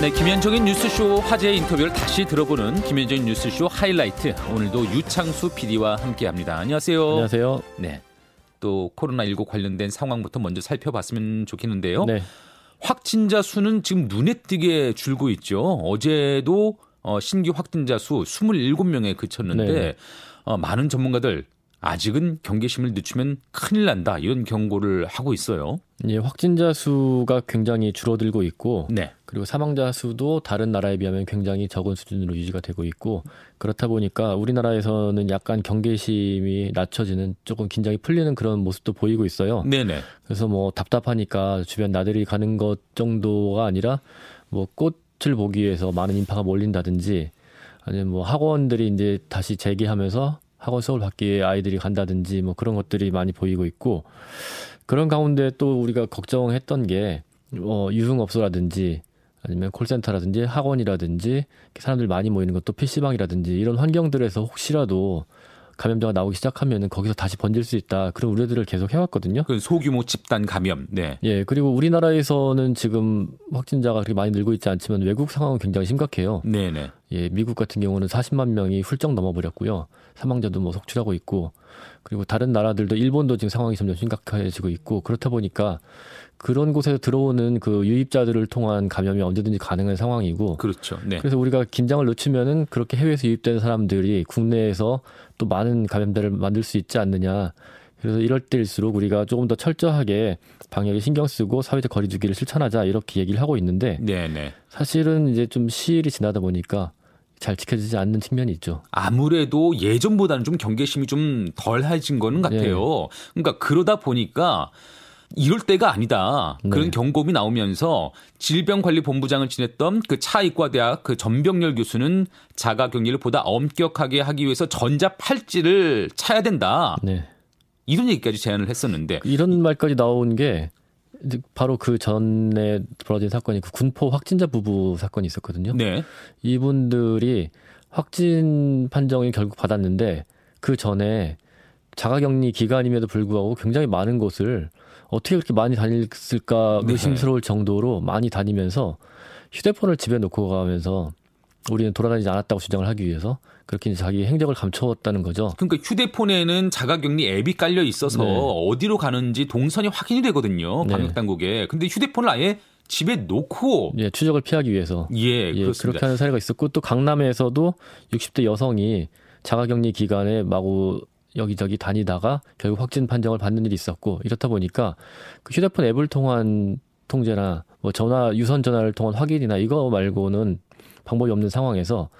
네, 김현정의 뉴스쇼 화제 인터뷰를 다시 들어보는 김현정의 뉴스쇼 하이라이트. 오늘도 유창수 PD와 함께합니다. 안녕하세요. 안녕하세요. 네, 또 코로나19 관련된 상황부터 먼저 살펴봤으면 좋겠는데요. 네. 확진자 수는 지금 눈에 띄게 줄고 있죠. 어제도 어, 신규 확진자 수 27명에 그쳤는데 네. 어, 많은 전문가들 아직은 경계심을 늦추면 큰일 난다 이런 경고를 하고 있어요. 예, 확진자 수가 굉장히 줄어들고 있고 네. 그리고 사망자 수도 다른 나라에 비하면 굉장히 적은 수준으로 유지가 되고 있고 그렇다 보니까 우리나라에서는 약간 경계심이 낮춰지는 조금 긴장이 풀리는 그런 모습도 보이고 있어요. 네네. 그래서 뭐 답답하니까 주변 나들이 가는 것 정도가 아니라 뭐 꽃을 보기 위해서 많은 인파가 몰린다든지 아니면 뭐 학원들이 이제 다시 재개하면서 학원 수업을 받기 위해 아이들이 간다든지 뭐 그런 것들이 많이 보이고 있고 그런 가운데 또 우리가 걱정했던 게 어, 유흥업소라든지 아니면 콜센터라든지 학원이라든지 사람들 많이 모이는 것도 PC방이라든지 이런 환경들에서 혹시라도 감염자가 나오기 시작하면은 거기서 다시 번질 수 있다. 그런 우려들을 계속 해왔거든요. 그 소규모 집단 감염. 네. 예, 그리고 우리나라에서는 지금 확진자가 그렇게 많이 늘고 있지 않지만 외국 상황은 굉장히 심각해요. 네네. 예, 미국 같은 경우는 40만 명이 훌쩍 넘어버렸고요. 사망자도 뭐 속출하고 있고, 그리고 다른 나라들도 일본도 지금 상황이 점점 심각해지고 있고, 그렇다 보니까 그런 곳에서 들어오는 그 유입자들을 통한 감염이 언제든지 가능한 상황이고, 그렇죠. 네. 그래서 우리가 긴장을 늦추면은 그렇게 해외에서 유입된 사람들이 국내에서 또 많은 감염자를 만들 수 있지 않느냐. 그래서 이럴 때일수록 우리가 조금 더 철저하게 방역에 신경 쓰고 사회적 거리두기를 실천하자 이렇게 얘기를 하고 있는데 네네. 사실은 이제 좀 시일이 지나다 보니까 잘 지켜지지 않는 측면이 있죠. 아무래도 예전보다는 좀 경계심이 좀 덜해진 거는 같아요. 그러니까 그러다 보니까 이럴 때가 아니다. 그런 네. 경고음이 나오면서 질병관리본부장을 지냈던 그 차이과대학 그 전병렬 교수는 자가격리를 보다 엄격하게 하기 위해서 전자 팔찌를 차야 된다. 네. 이런 얘기까지 제안을 했었는데 이런 말까지 나온 게 바로 그 전에 벌어진 사건이 그 군포 확진자 부부 사건이 있었거든요. 네. 이분들이 확진 판정을 결국 받았는데 그 전에 자가격리 기간임에도 불구하고 굉장히 많은 곳을 어떻게 그렇게 많이 다녔을까 네. 의심스러울 정도로 많이 다니면서 휴대폰을 집에 놓고 가면서 우리는 돌아다니지 않았다고 주장을 하기 위해서 그렇게 자기 행적을 감춰왔다는 거죠. 그러니까 휴대폰에는 자가격리 앱이 깔려 있어서 네. 어디로 가는지 동선이 확인이 되거든요. 네. 방역 당국에. 근데 휴대폰을 아예 집에 놓고 예, 추적을 피하기 위해서 예, 예, 그렇습니다. 그렇게 하는 사례가 있었고 또 강남에서도 60대 여성이 자가격리 기간에 마구 여기저기 다니다가 결국 확진 판정을 받는 일이 있었고 이렇다 보니까 그 휴대폰 앱을 통한 통제나 뭐 전화 유선 전화를 통한 확인이나 이거 말고는 방법이 없는 상황에서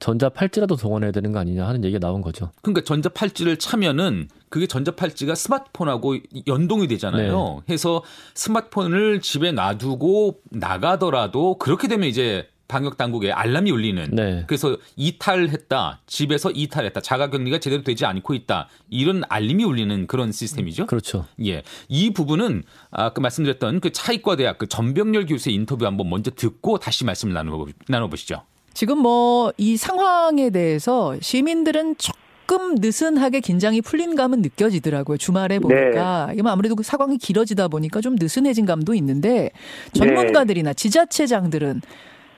전자 팔찌라도 동원해야 되는 거 아니냐 하는 얘기가 나온 거죠. 그러니까 전자 팔찌를 차면은 그게 전자 팔찌가 스마트폰하고 연동이 되잖아요. 네. 해서 스마트폰을 집에 놔두고 나가더라도 그렇게 되면 이제 방역 당국에 알람이 울리는 네. 그래서 이탈했다. 집에서 이탈했다. 자가 격리가 제대로 되지 않고 있다. 이런 알림이 울리는 그런 시스템이죠. 그렇죠. 예. 이 부분은 아까 말씀드렸던 그 차이과 대학 그 전병렬 교수의 인터뷰 한번 먼저 듣고 다시 말씀을 나눠 나눠보시죠. 지금 뭐 이 상황에 대해서 시민들은 조금 느슨하게 긴장이 풀린 감은 느껴지더라고요. 주말에 보니까 이건 아무래도 그 사광이 길어지다 보니까 좀 느슨해진 감도 있는데 전문가들이나 지자체장들은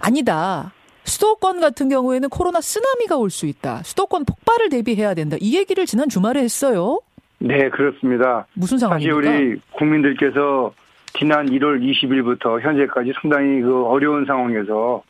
아니다. 수도권 같은 경우에는 코로나 쓰나미가 올 수 있다. 수도권 폭발을 대비해야 된다. 이 얘기를 지난 주말에 했어요. 네, 그렇습니다. 무슨 사실 상황입니까? 우리 국민들께서 지난 1월 20일부터 현재까지 상당히 그 어려운 상황에서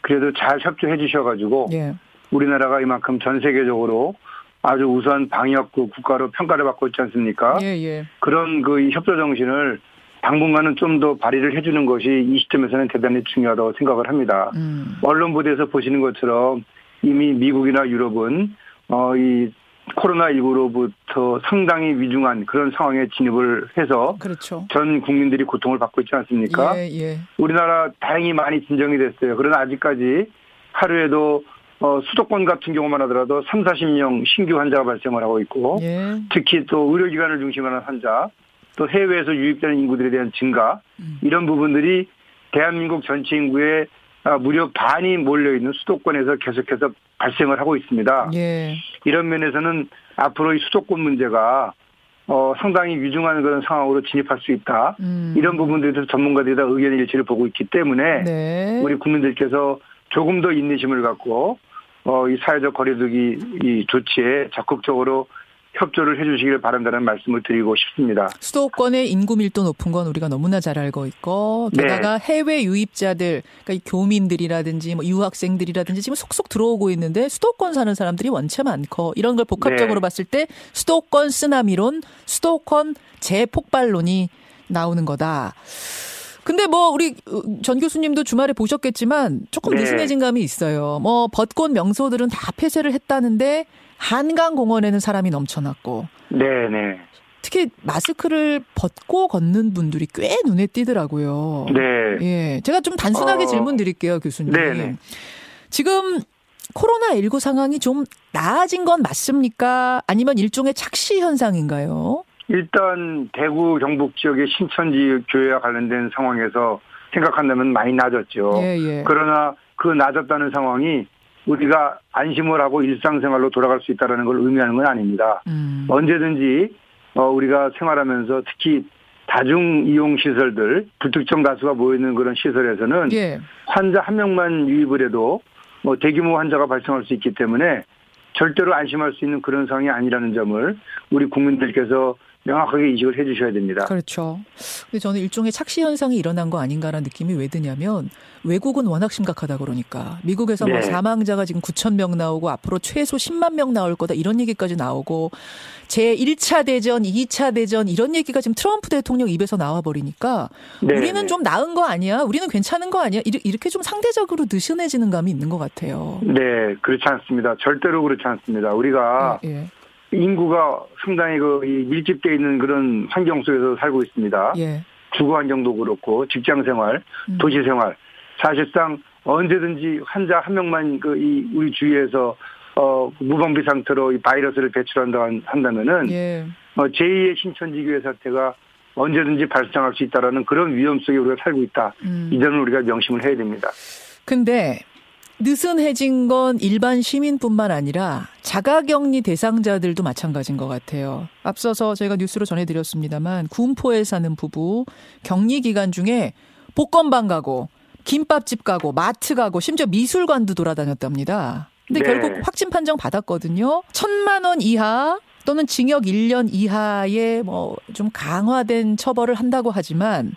그래도 잘 협조해 주셔가지고 예. 우리나라가 이만큼 전 세계적으로 아주 우선 방역 그 국가로 평가를 받고 있지 않습니까? 예, 예. 그런 그 협조 정신을 당분간은 좀 더 발휘를 해주는 것이 이 시점에서는 대단히 중요하다고 생각을 합니다. 음. 언론 보도에서 보시는 것처럼 이미 미국이나 유럽은 어 이 코로나19로부터 상당히 위중한 그런 상황에 진입을 해서 그렇죠. 전 국민들이 고통을 받고 있지 않습니까? 예, 예. 우리나라 다행히 많이 진정이 됐어요. 그러나 아직까지 하루에도 어, 수도권 같은 경우만 하더라도 3, 40명 신규 환자가 발생을 하고 있고 예. 특히 또 의료기관을 중심으로 한 환자 또 해외에서 유입되는 인구들에 대한 증가 음. 이런 부분들이 대한민국 전체 인구의 아, 무려 반이 몰려있는 수도권에서 계속해서 발생을 하고 있습니다. 예. 이런 면에서는 앞으로 이 수도권 문제가 어, 상당히 위중한 그런 상황으로 진입할 수 있다. 음. 이런 부분들에 대해서 전문가들이 다 의견 일치를 보고 있기 때문에 네. 우리 국민들께서 조금 더 인내심을 갖고 어, 이 사회적 거리두기 이 조치에 적극적으로 협조를 해주시길 바란다는 말씀을 드리고 싶습니다. 수도권의 인구 밀도 높은 건 우리가 너무나 잘 알고 있고 네. 게다가 해외 유입자들, 그러니까 이 교민들이라든지 뭐 유학생들이라든지 지금 속속 들어오고 있는데 수도권 사는 사람들이 원체 많고 이런 걸 복합적으로 네. 봤을 때 수도권 쓰나미론, 수도권 재폭발론이 나오는 거다. 근데 뭐 우리 전 교수님도 주말에 보셨겠지만 조금 네. 느슨해진 감이 있어요. 뭐 벚꽃 명소들은 다 폐쇄를 했다는데 한강 공원에는 사람이 넘쳐났고 네 네. 특히 마스크를 벗고 걷는 분들이 꽤 눈에 띄더라고요. 네. 예. 제가 좀 단순하게 어, 질문 드릴게요, 교수님. 네네. 지금 코로나19 상황이 좀 나아진 건 맞습니까? 아니면 일종의 착시 현상인가요? 일단 대구 경북 지역의 신천지 교회와 관련된 상황에서 생각한다면 많이 낮았죠. 예, 예. 그러나 그 낮았다는 상황이 우리가 안심을 하고 일상생활로 돌아갈 수 있다는 걸 의미하는 건 아닙니다. 음. 언제든지 어, 우리가 생활하면서 특히 다중 이용 시설들 불특정 다수가 모여 있는 그런 시설에서는 예. 환자 한 명만 유입을 해도 뭐 대규모 환자가 발생할 수 있기 때문에 절대로 안심할 수 있는 그런 상황이 아니라는 점을 우리 국민들께서 명확하게 인식을 해 주셔야 됩니다. 그렇죠. 근데 저는 일종의 착시 현상이 일어난 거 아닌가라는 느낌이 왜 드냐면 외국은 워낙 심각하다 그러니까 미국에서 뭐 네. 사망자가 지금 9천 명 나오고 앞으로 최소 10만 명 나올 거다 이런 얘기까지 나오고 제 1차 대전, 2차 대전 이런 얘기가 지금 트럼프 대통령 입에서 나와 버리니까 네, 우리는 네. 좀 나은 거 아니야? 우리는 괜찮은 거 아니야? 이렇게 좀 상대적으로 느슨해지는 감이 있는 것 같아요. 네, 그렇지 않습니다. 절대로 그렇지 않습니다. 우리가 예, 인구가 상당히 그이 밀집되어 있는 그런 환경 속에서 살고 있습니다. 예. 주거 환경도 그렇고 직장 생활, 음. 도시 생활. 사실상 언제든지 환자 한 명만 그 이 우리 주위에서 어 무방비 상태로 이 바이러스를 배출한다 한다면은 예. 어, 제2의 신천지교회 사태가 언제든지 발생할 수 있다라는 그런 위험 속에 우리가 살고 있다. 음. 이 점을 우리가 명심을 해야 됩니다. 근데 느슨해진 건 일반 시민뿐만 아니라 자가격리 대상자들도 마찬가지인 것 같아요. 앞서서 저희가 뉴스로 전해드렸습니다만 군포에 사는 부부 격리 기간 중에 복권방 가고 김밥집 가고 마트 가고 심지어 미술관도 돌아다녔답니다. 근데 네. 결국 확진 판정 받았거든요. 천만 원 이하 또는 징역 1년 이하의 뭐 좀 강화된 처벌을 한다고 하지만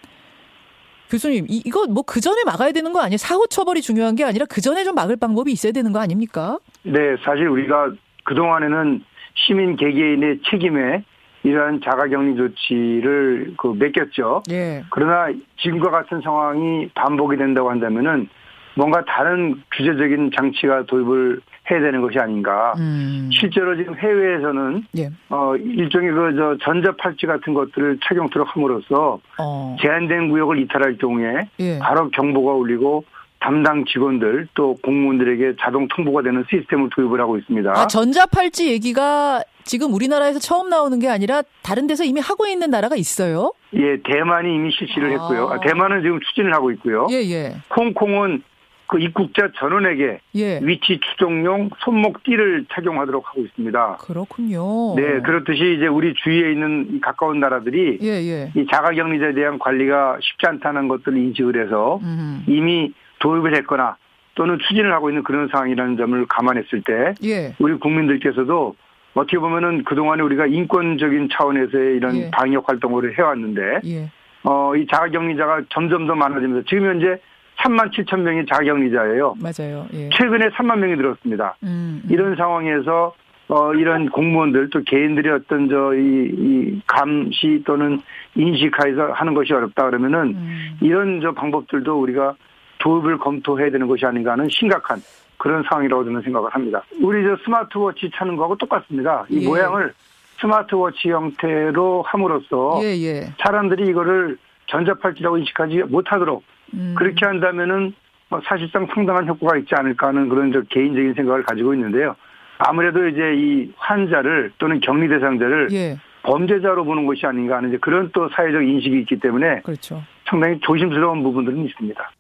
교수님, 이, 이거 뭐 그 전에 막아야 되는 거 아니에요? 사후 처벌이 중요한 게 아니라 그 전에 좀 막을 방법이 있어야 되는 거 아닙니까? 네, 사실 우리가 그동안에는 시민 개개인의 책임에 이러한 자가격리 조치를 그 맡겼죠. 예. 그러나 지금과 같은 상황이 반복이 된다고 한다면은 뭔가 다른 규제적인 장치가 도입을 해야 되는 것이 아닌가. 음. 실제로 지금 해외에서는 예. 어 일종의 그 저 전자 팔찌 같은 것들을 착용토록 함으로써 어. 제한된 구역을 이탈할 경우에 예. 바로 경보가 울리고 담당 직원들 또 공무원들에게 자동 통보가 되는 시스템을 도입을 하고 있습니다. 아, 전자팔찌 얘기가 지금 우리나라에서 처음 나오는 게 아니라 다른 데서 이미 하고 있는 나라가 있어요? 예, 대만이 이미 실시를 아. 했고요. 아, 대만은 지금 추진을 하고 있고요. 예, 예. 홍콩은 그 입국자 전원에게 예. 위치 추종용 손목 띠를 착용하도록 하고 있습니다. 그렇군요. 네, 그렇듯이 이제 우리 주위에 있는 이 가까운 나라들이 예, 예. 이 자가격리자에 대한 관리가 쉽지 않다는 것들을 인식을 해서 음. 이미 도입을 했거나 또는 추진을 하고 있는 그런 상황이라는 점을 감안했을 때 예. 우리 국민들께서도 어떻게 보면은 그동안에 우리가 인권적인 차원에서의 이런 예. 방역 활동을 해왔는데 예. 어, 이 자가격리자가 점점 더 많아지면서 지금 현재 3만 7천 명이 자가격리자예요. 맞아요. 예. 최근에 3만 명이 늘었습니다. 음. 음. 이런 상황에서 어, 이런 공무원들 또 개인들의 어떤 저이 이 감시 또는 인식하에서 하는 것이 어렵다 그러면은 음. 이런 저 방법들도 우리가 도입을 검토해야 되는 것이 아닌가 하는 심각한 그런 상황이라고 저는 생각을 합니다. 우리 저 스마트워치 차는 거하고 똑같습니다. 이 예. 모양을 스마트워치 형태로 함으로써 예, 예. 사람들이 이거를 전자팔찌라고 인식하지 못하도록 음. 그렇게 한다면은 뭐 사실상 상당한 효과가 있지 않을까 하는 그런 저 개인적인 생각을 가지고 있는데요. 아무래도 이제 이 환자를 또는 격리 대상자를 예. 범죄자로 보는 것이 아닌가 하는 이제 그런 또 사회적 인식이 있기 때문에 그렇죠. 상당히 조심스러운 부분들은 있습니다.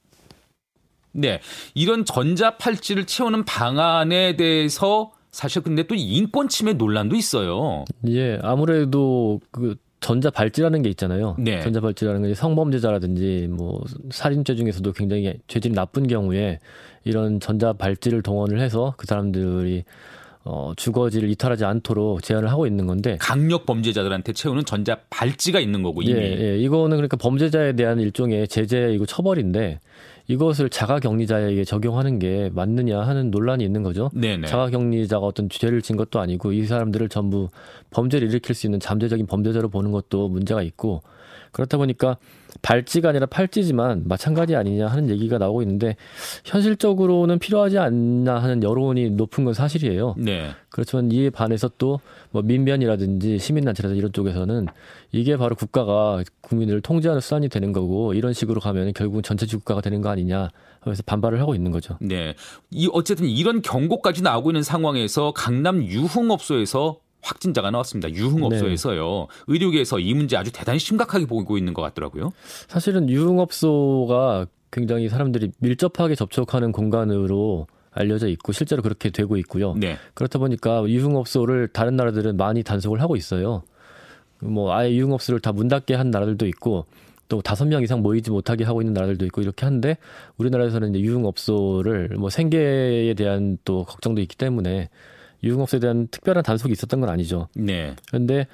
네. 이런 전자 팔찌를 채우는 방안에 대해서 사실 근데 또 인권 침해 논란도 있어요. 예, 아무래도 그 전자 발찌라는 게 있잖아요. 네. 전자 발찌라는 게 성범죄자라든지 뭐 살인죄 중에서도 굉장히 죄질이 나쁜 경우에 이런 전자 발찌를 동원을 해서 그 사람들이 어, 주거지를 이탈하지 않도록 제한을 하고 있는 건데 강력 범죄자들한테 채우는 전자 발찌가 있는 거고 이미. 예, 예. 이거는 그러니까 범죄자에 대한 일종의 제재이고 처벌인데 이것을 자가격리자에게 적용하는 게 맞느냐 하는 논란이 있는 거죠. 네네. 자가격리자가 어떤 죄를 진 것도 아니고 이 사람들을 전부 범죄를 일으킬 수 있는 잠재적인 범죄자로 보는 것도 문제가 있고 그렇다 보니까 발찌가 아니라 팔찌지만 마찬가지 아니냐 하는 얘기가 나오고 있는데 현실적으로는 필요하지 않나 하는 여론이 높은 건 사실이에요. 네. 그렇지만 이에 반해서 또 뭐 민변이라든지 시민단체라든지 이런 쪽에서는 이게 바로 국가가 국민을 통제하는 수단이 되는 거고 이런 식으로 가면 결국은 전체주 국가가 되는 거 아니냐 하면서 반발을 하고 있는 거죠. 네. 이 어쨌든 이런 경고까지 나오고 있는 상황에서 강남 유흥업소에서 확진자가 나왔습니다. 유흥업소에서요. 의료계에서 이 문제 아주 대단히 심각하게 보고 있는 것 같더라고요. 사실은 유흥업소가 굉장히 사람들이 밀접하게 접촉하는 공간으로 알려져 있고 실제로 그렇게 되고 있고요. 네. 그렇다 보니까 유흥업소를 다른 나라들은 많이 단속을 하고 있어요. 뭐 아예 유흥업소를 다 문 닫게 한 나라들도 있고 또 다섯 명 이상 모이지 못하게 하고 있는 나라들도 있고 이렇게 한데 우리나라에서는 이제 유흥업소를 뭐 생계에 대한 또 걱정도 있기 때문에 유흥업소에 대한 특별한 단속이 있었던 건 아니죠. 네. 그런데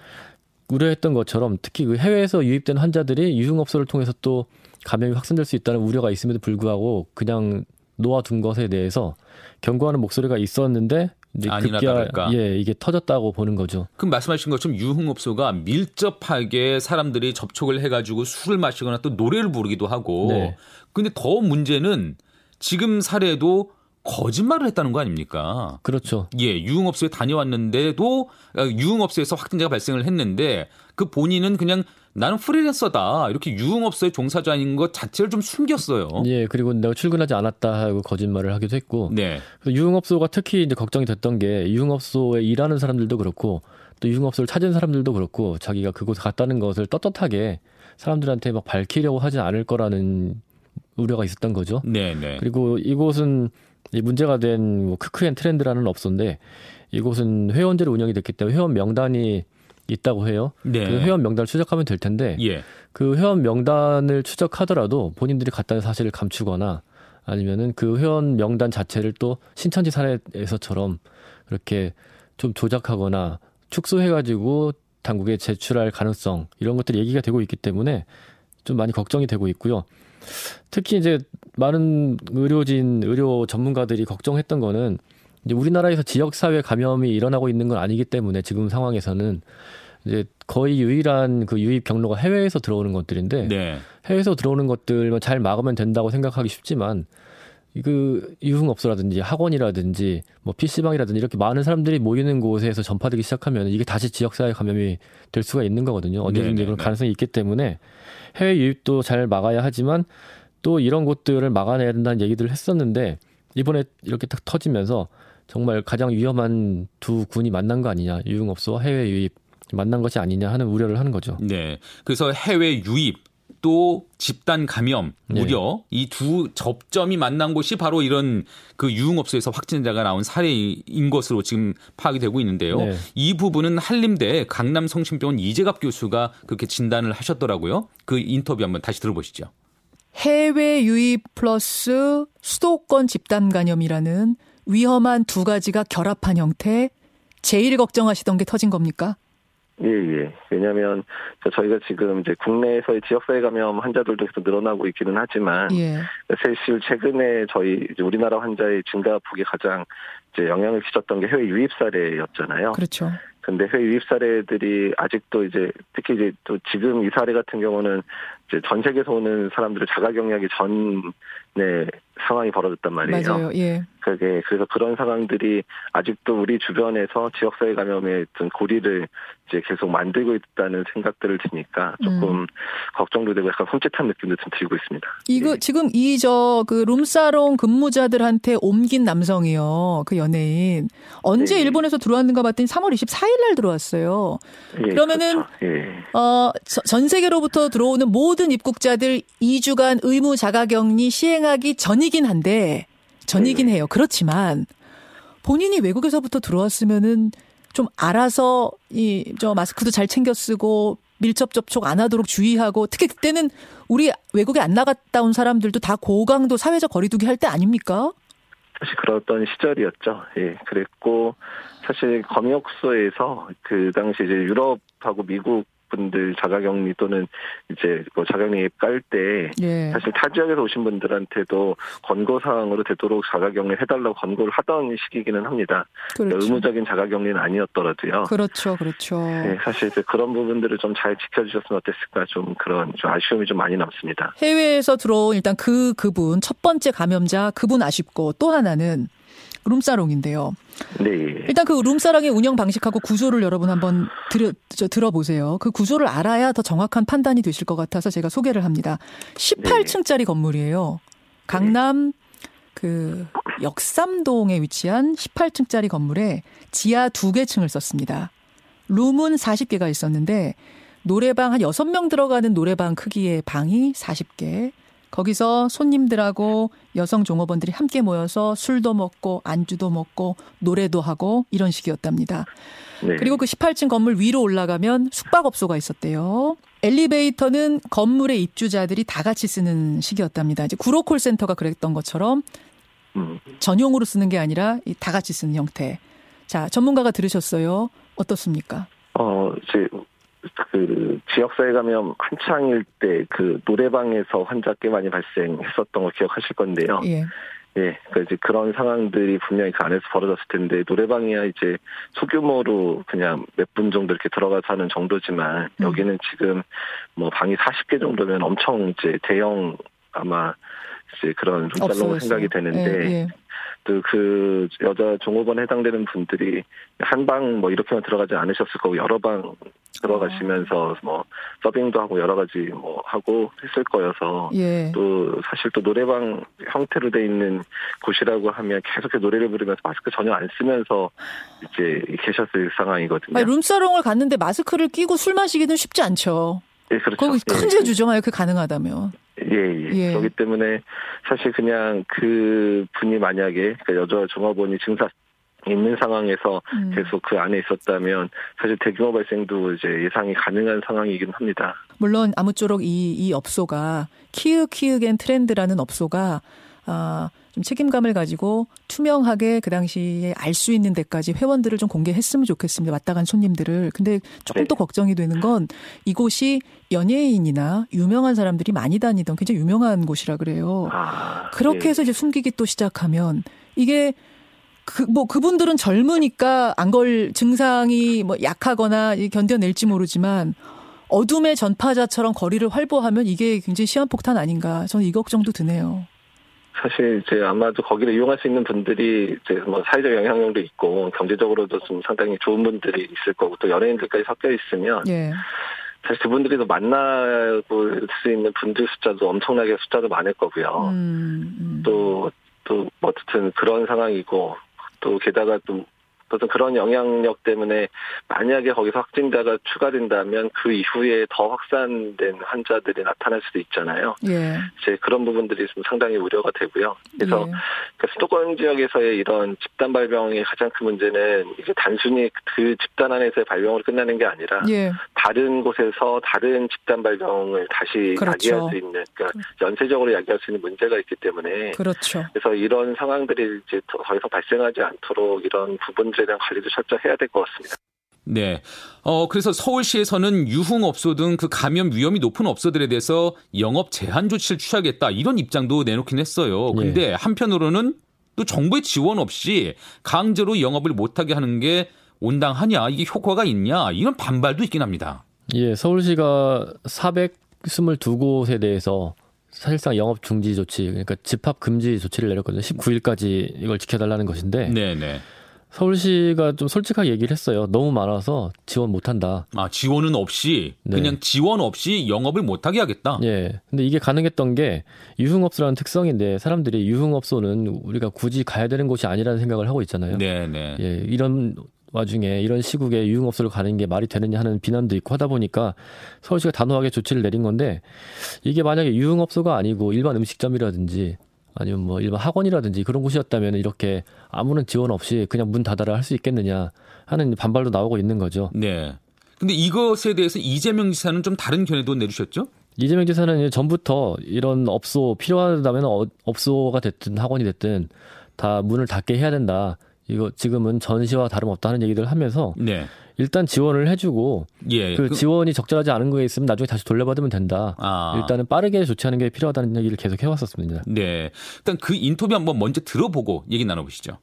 우려했던 것처럼 특히 그 해외에서 유입된 환자들이 유흥업소를 통해서 또 감염이 확산될 수 있다는 우려가 있음에도 불구하고 그냥 놓아둔 것에 대해서 경고하는 목소리가 있었는데 이제 아니나 급기야 다를까. 예 이게 터졌다고 보는 거죠. 그럼 말씀하신 것처럼 유흥업소가 밀접하게 사람들이 접촉을 해가지고 술을 마시거나 또 노래를 부르기도 하고. 네. 근데 더 문제는 지금 사례도 거짓말을 했다는 거 아닙니까? 그렇죠. 예, 유흥업소에 다녀왔는데도 아, 유흥업소에서 확진자가 발생을 했는데 그 본인은 그냥 나는 프리랜서다 이렇게 유흥업소에 종사자인 것 자체를 좀 숨겼어요. 예 그리고 내가 출근하지 않았다 하고 거짓말을 하기도 했고 네, 유흥업소가 특히 이제 걱정이 됐던 게 유흥업소에 일하는 사람들도 그렇고 또 유흥업소를 찾은 사람들도 그렇고 자기가 그곳에 갔다는 것을 떳떳하게 사람들한테 막 밝히려고 하지 않을 거라는 우려가 있었던 거죠. 네, 네. 그리고 이곳은 이 문제가 된 뭐 크크앤 트렌드라는 업소인데 이곳은 회원제로 운영이 됐기 때문에 회원 명단이 있다고 해요. 네. 그 회원 명단을 추적하면 될 텐데 예, 그 회원 명단을 추적하더라도 본인들이 갔다는 사실을 감추거나 아니면은 그 회원 명단 자체를 또 신천지 사례에서처럼 그렇게 좀 조작하거나 축소해가지고 당국에 제출할 가능성 이런 것들이 얘기가 되고 있기 때문에 좀 많이 걱정이 되고 있고요. 특히 이제 많은 의료진, 의료 전문가들이 걱정했던 거는 이제 우리나라에서 지역 사회 감염이 일어나고 있는 건 아니기 때문에 지금 상황에서는 이제 거의 유일한 그 유입 경로가 해외에서 들어오는 것들인데 네, 해외에서 들어오는 것들만 잘 막으면 된다고 생각하기 쉽지만 그 유흥업소라든지 학원이라든지 뭐 PC방이라든지 이렇게 많은 사람들이 모이는 곳에서 전파되기 시작하면 이게 다시 지역사회 감염이 될 수가 있는 거거든요. 네네네. 그런 가능성이 있기 때문에 해외 유입도 잘 막아야 하지만 또 이런 곳들을 막아내야 된다는 얘기들을 했었는데 이번에 이렇게 딱 터지면서 정말 가장 위험한 두 군이 만난 거 아니냐 유흥업소와 해외 유입 만난 것이 아니냐 하는 우려를 하는 거죠. 네. 그래서 해외 유입 또 집단 감염 네. 무려 이두 접점이 만난 곳이 바로 이런 그 유흥업소에서 확진자가 나온 사례인 것으로 지금 파악이 되고 있는데요. 네. 이 부분은 한림대 강남성심병원 이재갑 교수가 그렇게 진단을 하셨더라고요. 그 인터뷰 한번 다시 들어보시죠. 해외 유입 플러스 수도권 집단 감염이라는 위험한 두 가지가 결합한 형태 제일 걱정하시던 게 터진 겁니까? 예, 예. 왜냐하면 저- 저희가 지금 이제 국내에서의 지역사회 감염 환자들도 계속 늘어나고 있기는 하지만 예. 사실 최근에 저희 우리나라 환자의 증가 폭이 가장 이제 영향을 끼쳤던 게 해외 유입 사례였잖아요. 그렇죠. 근데 해외 유입 사례들이 아직도 이제 특히 이제 또 지금 이 사례 같은 경우는 이제 전 세계에서 오는 사람들을 자가 격리하기 전 에 상황이 벌어졌단 말이에요. 맞아요. 예. 그게 그래서 그런 상황들이 아직도 우리 주변에서 지역사회 감염의 어떤 고리를 이제 계속 만들고 있다는 생각들을 드니까 조금 음. 걱정도 되고 약간 홈릿한 느낌도 좀 들고 있습니다. 이거 예. 지금 이 저 그 룸사롱 근무자들한테 옮긴 남성이요. 그 연예인. 언제 네. 일본에서 들어왔는가 봤더니 3월 24일 날 들어왔어요. 예, 그러면은 그렇죠. 예. 어, 저- 전 세계로부터 들어오는 모든 입국자들 2주간 의무 자가격리 시행 하기 전이긴 한데 전이긴 네. 해요. 그렇지만 본인이 외국에서부터 들어왔으면은 좀 알아서 이 저 마스크도 잘 챙겨 쓰고 밀접 접촉 안 하도록 주의하고 특히 그때는 우리 외국에 안 나갔다 온 사람들도 다 고강도 사회적 거리두기 할 때 아닙니까? 사실 그랬던 시절이었죠. 예, 그랬고 사실 검역소에서 그 당시 이제 유럽하고 미국 분들 자가격리 또는 이제 뭐 자가격리 앱 깔때 예. 사실 타 지역에서 오신 분들한테도 권고 사항으로 되도록 자가격리 해달라고 권고를 하던 시기기는 합니다. 그렇죠. 의무적인 자가격리는 아니었더라도요. 그렇죠, 그렇죠. 네, 사실 이제 그런 부분들을 좀 잘 지켜주셨으면 어땠을까 좀 그런 좀 아쉬움이 좀 많이 남습니다. 해외에서 들어온 일단 그 그분 첫 번째 감염자 그분 아쉽고 또 하나는 룸사롱인데요. 네. 일단 그 룸사롱의 운영 방식하고 구조를 여러분 한번 들어, 저, 들어보세요. 그 구조를 알아야 더 정확한 판단이 되실 것 같아서 제가 소개를 합니다. 18층짜리 네. 건물이에요. 강남 그 역삼동에 위치한 18층짜리 건물에 지하 두 개 층을 썼습니다. 룸은 40개가 있었는데 노래방 한 6명 들어가는 노래방 크기의 방이 40개, 거기서 손님들하고 여성 종업원들이 함께 모여서 술도 먹고 안주도 먹고 노래도 하고 이런 식이었답니다. 네. 그리고 그 18층 건물 위로 올라가면 숙박업소가 있었대요. 엘리베이터는 건물의 입주자들이 다 같이 쓰는 식이었답니다. 이제 구로콜 센터가 그랬던 것처럼 음. 전용으로 쓰는 게 아니라 다 같이 쓰는 형태. 자, 전문가가 들으셨어요. 어떻습니까? 어, 이제 그 지역사회 감염 한창일 때 그 노래방에서 환자 꽤 많이 발생했었던 거 기억하실 건데요. 예. 예, 그러니까 이제 그런 상황들이 분명히 그 안에서 벌어졌을 텐데 노래방이야 이제 소규모로 그냥 몇 분 정도 이렇게 들어가서 하는 정도지만 음. 여기는 지금 뭐 방이 40개 정도면 엄청 이제 대형 아마 이제 그런 룸살롱 생각이 되는데 예, 예. 또그 여자 종업원에 해당되는 분들이 한 방 뭐 이렇게만 들어가지 않으셨을 거고 여러 방 들어가시면서 뭐 서빙도 하고 여러 가지 뭐 하고 했을 거여서 예. 또 사실 또 노래방 형태로 돼 있는 곳이라고 하면 계속 노래를 부르면서 마스크 전혀 안 쓰면서 이제 계셨을 상황이거든요. 아니, 룸사롱을 갔는데 마스크를 끼고 술 마시기는 쉽지 않죠. 예, 그렇죠. 거기 큰 제주죠, 만약 그 가능하다면. 예, 예, 예. 그렇기 때문에 사실 그냥 그 분이 만약에 그 여자 종업원이 증사 있는 상황에서 음. 계속 그 안에 있었다면 사실 대규모 발생도 이제 예상이 가능한 상황이긴 합니다. 물론 아무쪼록 이, 이 업소가 키읔키읔앤 트렌드라는 업소가 아, 좀 책임감을 가지고 투명하게 그 당시에 알 수 있는 데까지 회원들을 좀 공개했으면 좋겠습니다. 왔다 간 손님들을. 근데 조금 네. 또 걱정이 되는 건 이곳이 연예인이나 유명한 사람들이 많이 다니던 굉장히 유명한 곳이라 그래요. 아, 그렇게 네. 해서 이제 숨기기 또 시작하면 이게 그, 뭐, 그분들은 젊으니까 안 걸 증상이 뭐 약하거나 견뎌낼지 모르지만 어둠의 전파자처럼 거리를 활보하면 이게 굉장히 시한폭탄 아닌가. 저는 이 걱정도 드네요. 사실 이제 아마도 거기를 이용할 수 있는 분들이 이제 뭐 사회적 영향력도 있고 경제적으로도 좀 상당히 좋은 분들이 있을 거고 또 연예인들까지 섞여 있으면 예. 사실 그분들이 도 만나볼 수 있는 분들 숫자도 엄청나게 숫자도 많을 거고요. 음, 음. 또, 또, 어쨌든 그런 상황이고, 또 게다가 또 어떤 그런 영향력 때문에 만약에 거기서 확진자가 추가된다면 그 이후에 더 확산된 환자들이 나타날 수도 있잖아요. 예. 이제 그런 부분들이 좀 상당히 우려가 되고요. 그래서 예. 그 수도권 지역에서의 이런 집단 발병의 가장 큰 문제는 이제 단순히 그 집단 안에서의 발병으로 끝나는 게 아니라 예. 다른 곳에서 다른 집단 발병을 다시 그렇죠. 야기할 수 있는 그러니까 연쇄적으로 야기할 수 있는 문제가 있기 때문에 그렇죠. 그래서 이런 상황들이 이제 더 이상 발생하지 않도록 이런 부분들 부분에 대한 관리도 철저해야 될 것 같습니다. 네. 어, 그래서 서울시에서는 유흥업소 등 그 감염 위험이 높은 업소들에 대해서 영업 제한 조치를 취하겠다 이런 입장도 내놓긴 했어요. 근데 네. 한편으로는 또 정부의 지원 없이 강제로 영업을 못하게 하는 게 온당하냐, 이게 효과가 있냐, 이런 반발도 있긴 합니다. 예, 서울시가 422곳에 대해서 사실상 영업 중지 조치, 그러니까 집합 금지 조치를 내렸거든요. 19일까지 이걸 지켜달라는 것인데. 네네. 네. 서울시가 좀 솔직하게 얘기를 했어요. 너무 많아서 지원 못한다. 아 지원은 없이 네. 그냥 지원 없이 영업을 못하게 하겠다. 예. 근데 이게 가능했던 게 유흥업소라는 특성인데 사람들이 유흥업소는 우리가 굳이 가야 되는 곳이 아니라는 생각을 하고 있잖아요. 네, 네. 예, 이런 와중에 이런 시국에 유흥업소를 가는 게 말이 되느냐 하는 비난도 있고 하다 보니까 서울시가 단호하게 조치를 내린 건데 이게 만약에 유흥업소가 아니고 일반 음식점이라든지 아니면 뭐 일반 학원이라든지 그런 곳이었다면 이렇게 아무런 지원 없이 그냥 문 닫아라 할 수 있겠느냐 하는 반발도 나오고 있는 거죠. 네. 근데 이것에 대해서 이재명 지사는 좀 다른 견해도 내주셨죠? 이재명 지사는 전부터 이런 업소 필요하다면 어, 업소가 됐든 학원이 됐든 다 문을 닫게 해야 된다. 이거 지금은 전시와 다름없다는 얘기를 하면서 네. 일단 지원을 해주고 예, 그, 그, 지원이 적절하지 않은 거에 있으면 나중에 다시 돌려받으면 된다. 아. 일단은 빠르게 조치하는 게 필요하다는 얘기를 계속 해왔었습니다. 네, 일단 그 인터뷰 한번 먼저 들어보고 얘기 나눠보시죠.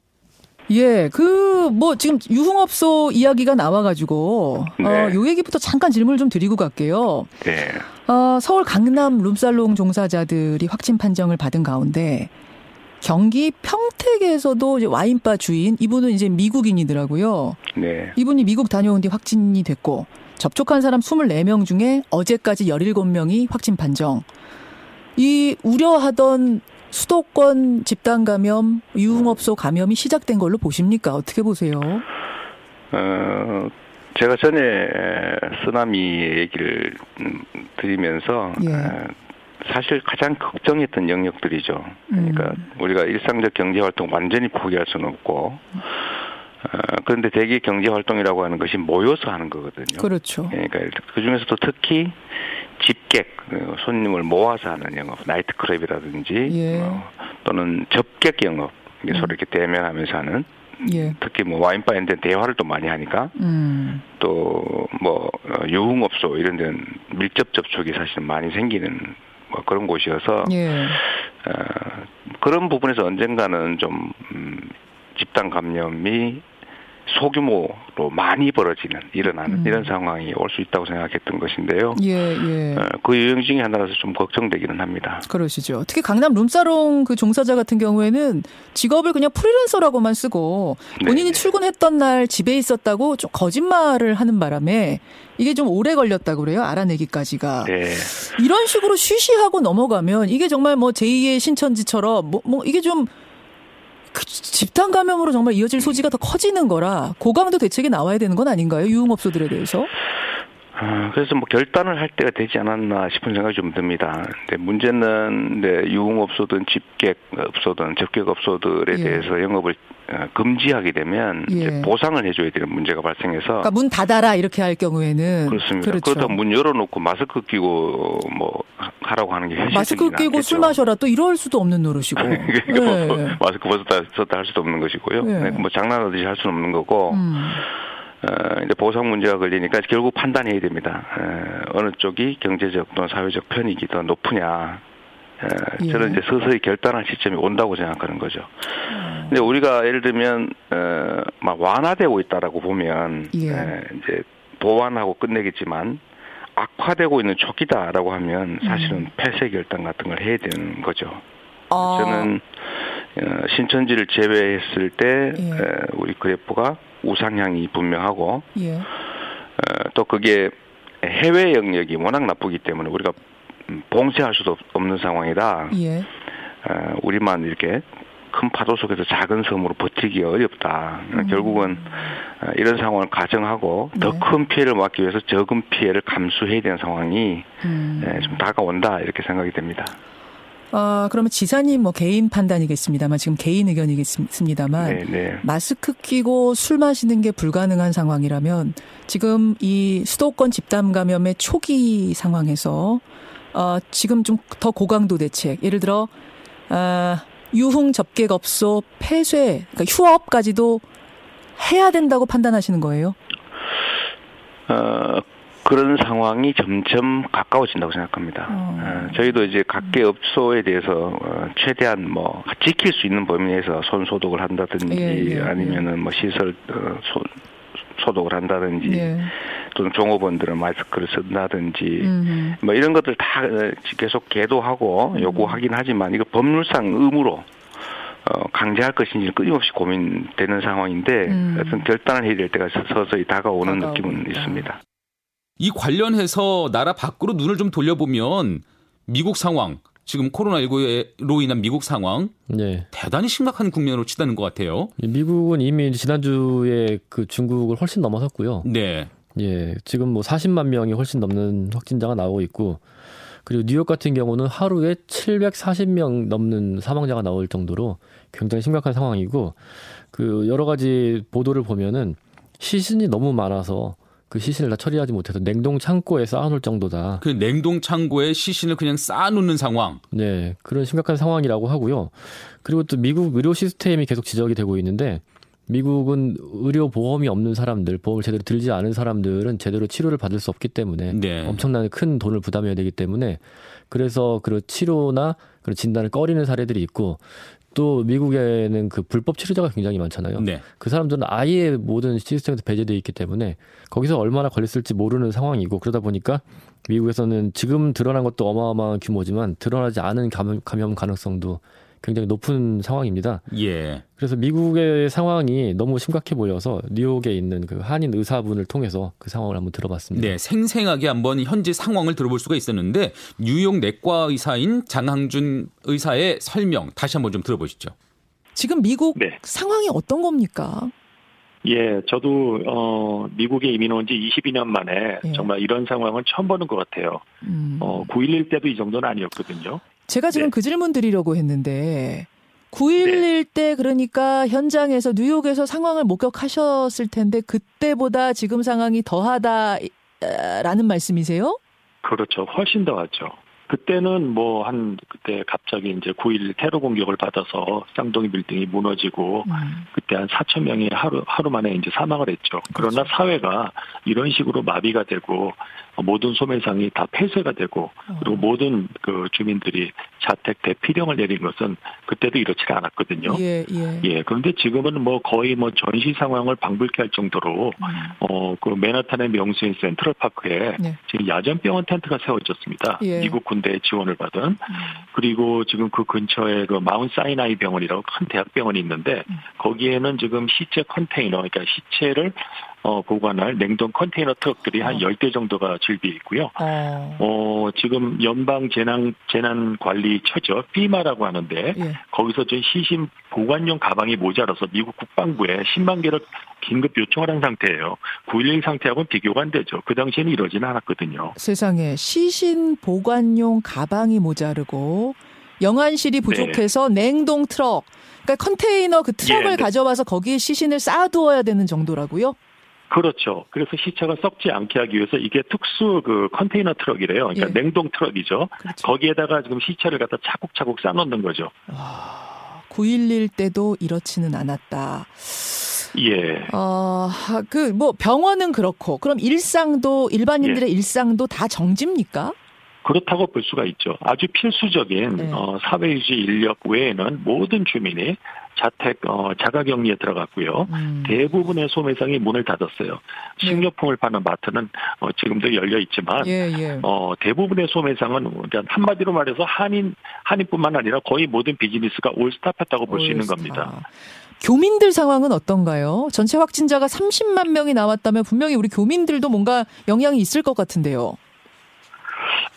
예, 그 뭐 지금 유흥업소 이야기가 나와가지고 네. 어, 요 얘기부터 잠깐 질문을 좀 드리고 갈게요. 네. 어, 서울 강남 룸살롱 종사자들이 확진 판정을 받은 가운데 경기 평택에서도 이제 와인바 주인 이분은 이제 미국인이더라고요. 네. 이분이 미국 다녀온 뒤 확진이 됐고 접촉한 사람 24명 중에 어제까지 17명이 확진 판정. 이 우려하던 수도권 집단 감염, 유흥업소 감염이 시작된 걸로 보십니까? 어떻게 보세요? 어, 제가 전에 쓰나미 얘기를 드리면서 예. 사실 가장 걱정했던 영역들이죠. 그러니까 음. 우리가 일상적 경제 활동 완전히 포기할 수는 없고 어, 그런데 대기 경제 활동이라고 하는 것이 모여서 하는 거거든요. 그렇죠. 그러니까 그 중에서도 특히 집객 그 손님을 모아서 하는 영업, 나이트 클럽이라든지 예. 어, 또는 접객 영업 음. 서로 이렇게 대면하면서 하는 예. 특히 뭐 와인바인 데 대화를 또 많이 하니까 음. 또뭐 어, 유흥업소 이런 데는 밀접 접촉이 사실 많이 생기는 뭐 그런 곳이어서 예. 어, 그런 부분에서 언젠가는 좀 음, 집단 감염이 소규모로 많이 벌어지는 일어나는 음. 이런 상황이 올 수 있다고 생각했던 것인데요. 예, 예. 어, 그 유형 중에 하나라서 좀 걱정되기는 합니다. 그러시죠. 특히 강남 룸사롱 그 종사자 같은 경우에는 직업을 그냥 프리랜서라고만 쓰고 본인이 네 출근했던 날 집에 있었다고 좀 거짓말을 하는 바람에 이게 좀 오래 걸렸다고 그래요. 알아내기까지가. 네. 이런 식으로 쉬쉬하고 넘어가면 이게 정말 뭐 제2의 신천지처럼 뭐, 뭐 이게 좀 그 집단 감염으로 정말 이어질 소지가 더 커지는 거라 고강도 대책이 나와야 되는 건 아닌가요? 유흥업소들에 대해서? 아, 그래서 뭐 결단을 할 때가 되지 않았나 싶은 생각이 좀 듭니다. 근데 문제는 네, 유흥업소든 집객업소든 접객업소들에 예. 대해서 영업을 어, 금지하게 되면 예. 이제 보상을 해줘야 되는 문제가 발생해서 그러니까 문 닫아라 이렇게 할 경우에는 그렇습니다. 그렇죠. 그렇다 문 열어놓고 마스크 끼고 뭐 하라고 하는 게 현실적이지 마스크 끼고 않겠죠. 술 마셔라 또 이럴 수도 없는 노릇이고 그러니까 네. 뭐 마스크 벗었다 썼다 할 수도 없는 것이고요. 네. 뭐 장난하듯이 할 수는 없는 거고. 음. 어, 이제 보상 문제가 걸리니까 결국 판단해야 됩니다. 어, 어느 쪽이 경제적 또는 사회적 편익이 더 높으냐. 어, 예. 저는 이제 서서히 결단할 시점이 온다고 생각하는 거죠. 음. 근데 우리가 예를 들면 어, 막 완화되고 있다라고 보면 예. 에, 이제 보완하고 끝내겠지만 악화되고 있는 초기다라고 하면 사실은 음. 폐쇄 결단 같은 걸 해야 되는 거죠. 아. 저는 어, 신천지를 제외했을 때 예. 에, 우리 그래프가 우상향이 분명하고 예. 어, 또 그게 해외 영역이 워낙 나쁘기 때문에 우리가 봉쇄할 수도 없는 상황이다. 예. 어, 우리만 이렇게 큰 파도 속에서 작은 섬으로 버티기 어렵다. 음. 결국은 어, 이런 상황을 가정하고 네. 더큰 피해를 막기 위해서 적은 피해를 감수해야 되는 상황이 음. 예, 좀 다가온다 이렇게 생각이 됩니다. 어, 그러면 지사님 뭐 개인 판단이겠습니다만 지금 개인 의견이겠습니다만 네, 네. 마스크 끼고 술 마시는 게 불가능한 상황이라면 지금 이 수도권 집단 감염의 초기 상황에서 어, 지금 좀 더 고강도 대책 예를 들어 어, 유흥 접객업소 폐쇄 그러니까 휴업까지도 해야 된다고 판단하시는 거예요? 어, 그런 상황이 점점 가까워진다고 생각합니다. 어. 어, 저희도 이제 각계 업소에 대해서 어, 최대한 뭐 지킬 수 있는 범위 내에서 손 소독을 한다든지 예, 예, 예. 아니면은 뭐 시설 어, 소, 소독을 한다든지 예. 또는 종업원들은 마스크를 쓴다든지 음. 뭐 이런 것들 다 어, 계속 계도하고 음. 요구하긴 하지만 이거 법률상 의무로 어, 강제할 것인지 끊임없이 고민되는 상황인데 음. 어떤 결단을 해야 될 때가 서서히 다가오는 느낌은 있습니다. 이 관련해서 나라 밖으로 눈을 좀 돌려보면 미국 상황, 지금 코로나19로 인한 미국 상황 네. 대단히 심각한 국면으로 치닫는 것 같아요. 미국은 이미 지난주에 그 중국을 훨씬 넘어섰고요. 네. 예, 지금 뭐 40만 명이 훨씬 넘는 확진자가 나오고 있고 그리고 뉴욕 같은 경우는 하루에 740명 넘는 사망자가 나올 정도로 굉장히 심각한 상황이고 그 여러 가지 보도를 보면은 시신이 너무 많아서 그 시신을 다 처리하지 못해서 냉동 창고에 쌓아놓을 정도다. 그 냉동 창고에 시신을 그냥 쌓아놓는 상황. 네, 그런 심각한 상황이라고 하고요. 그리고 또 미국 의료 시스템이 계속 지적이 되고 있는데 미국은 의료 보험이 없는 사람들, 보험을 제대로 들지 않은 사람들은 제대로 치료를 받을 수 없기 때문에 네. 엄청난 큰 돈을 부담해야 되기 때문에 그래서 그 치료나 그런 진단을 꺼리는 사례들이 있고 또 미국에는 그 불법 치료자가 굉장히 많잖아요. 네. 그 사람들은 아예 모든 시스템에서 배제돼 있기 때문에 거기서 얼마나 걸렸을지 모르는 상황이고 그러다 보니까 미국에서는 지금 드러난 것도 어마어마한 규모지만 드러나지 않은 감염, 감염 가능성도 굉장히 높은 상황입니다. 예. 그래서 미국의 상황이 너무 심각해 보여서 뉴욕에 있는 그 한인 의사분을 통해서 그 상황을 한번 들어봤습니다. 네, 생생하게 한번 현재 상황을 들어볼 수가 있었는데 뉴욕 내과 의사인 장항준 의사의 설명 다시 한번 좀 들어보시죠. 지금 미국 네. 상황이 어떤 겁니까? 예, 저도 어 미국에 이민 온 지 22년 만에 예. 정말 이런 상황은 처음 보는 것 같아요. 음. 어9.11 때도 이 정도는 아니었거든요. 제가 지금 네. 그 질문 드리려고 했는데 9.11 네. 때 그러니까 현장에서 뉴욕에서 상황을 목격하셨을 텐데 그때보다 지금 상황이 더하다라는 말씀이세요? 그렇죠. 훨씬 더하죠. 그때는 뭐 한 그때 갑자기 이제 9일 테러 공격을 받아서 쌍둥이 빌딩이 무너지고 음. 그때 한 4천 명이 하루 하루 만에 이제 사망을 했죠. 그러나 그렇죠. 사회가 이런 식으로 마비가 되고 모든 소매상이 다 폐쇄가 되고 그리고 어. 모든 그 주민들이 자택 대피령을 내린 것은 그때도 이렇지가 않았거든요. 예, 예. 예 그런데 지금은 뭐 거의 뭐 전시 상황을 방불케 할 정도로 음. 어그 맨하탄의 명수인 센트럴 파크에 네. 지금 야전 병원 텐트가 세워졌습니다. 예. 미국 군대의 지원을 받은 음. 그리고 지금 그 근처에 그 마운 사이나이 병원이라고 큰 대학병원이 있는데 음. 거기에는 지금 시체 컨테이너 그러니까 시체를 어, 보관할 냉동 컨테이너 트럭들이 한 10대 어. 정도가 즐비해 있고요. 어. 어, 지금 연방 재난, 재난 관리 처죠. 피마라고 하는데, 예. 거기서 저 시신 보관용 가방이 모자라서 미국 국방부에 10만 개를 긴급 요청을 한 상태예요. 9.11 상태하고는 비교가 안 되죠. 그 당시에는 이러지는 않았거든요. 세상에 시신 보관용 가방이 모자르고 영안실이 부족해서 네. 냉동 트럭, 그러니까 컨테이너 그 트럭을 예, 네. 가져와서 거기에 시신을 쌓아두어야 되는 정도라고요? 그렇죠. 그래서 시체가 썩지 않게 하기 위해서 이게 특수 그 컨테이너 트럭이래요. 그러니까 예. 냉동 트럭이죠. 그렇죠. 거기에다가 지금 시체를 갖다 차곡차곡 쌓아놓는 거죠. 아, 9.11 때도 이렇지는 않았다. 예. 어, 그, 뭐, 병원은 그렇고, 그럼 일상도, 일반인들의 예. 일상도 다 정지입니까? 그렇다고 볼 수가 있죠. 아주 필수적인 네. 어, 사회유지 인력 외에는 모든 주민이 자택 어, 자가격리에 들어갔고요. 음. 대부분의 소매상이 문을 닫았어요. 네. 식료품을 파는 마트는 어, 지금도 열려 있지만 예, 예. 어, 대부분의 소매상은 한마디로 말해서 한인 한인뿐만 아니라 거의 모든 비즈니스가 올스탑했다고 볼 수 있는 겁니다. 교민들 상황은 어떤가요? 전체 확진자가 30만 명이 나왔다면 분명히 우리 교민들도 뭔가 영향이 있을 것 같은데요.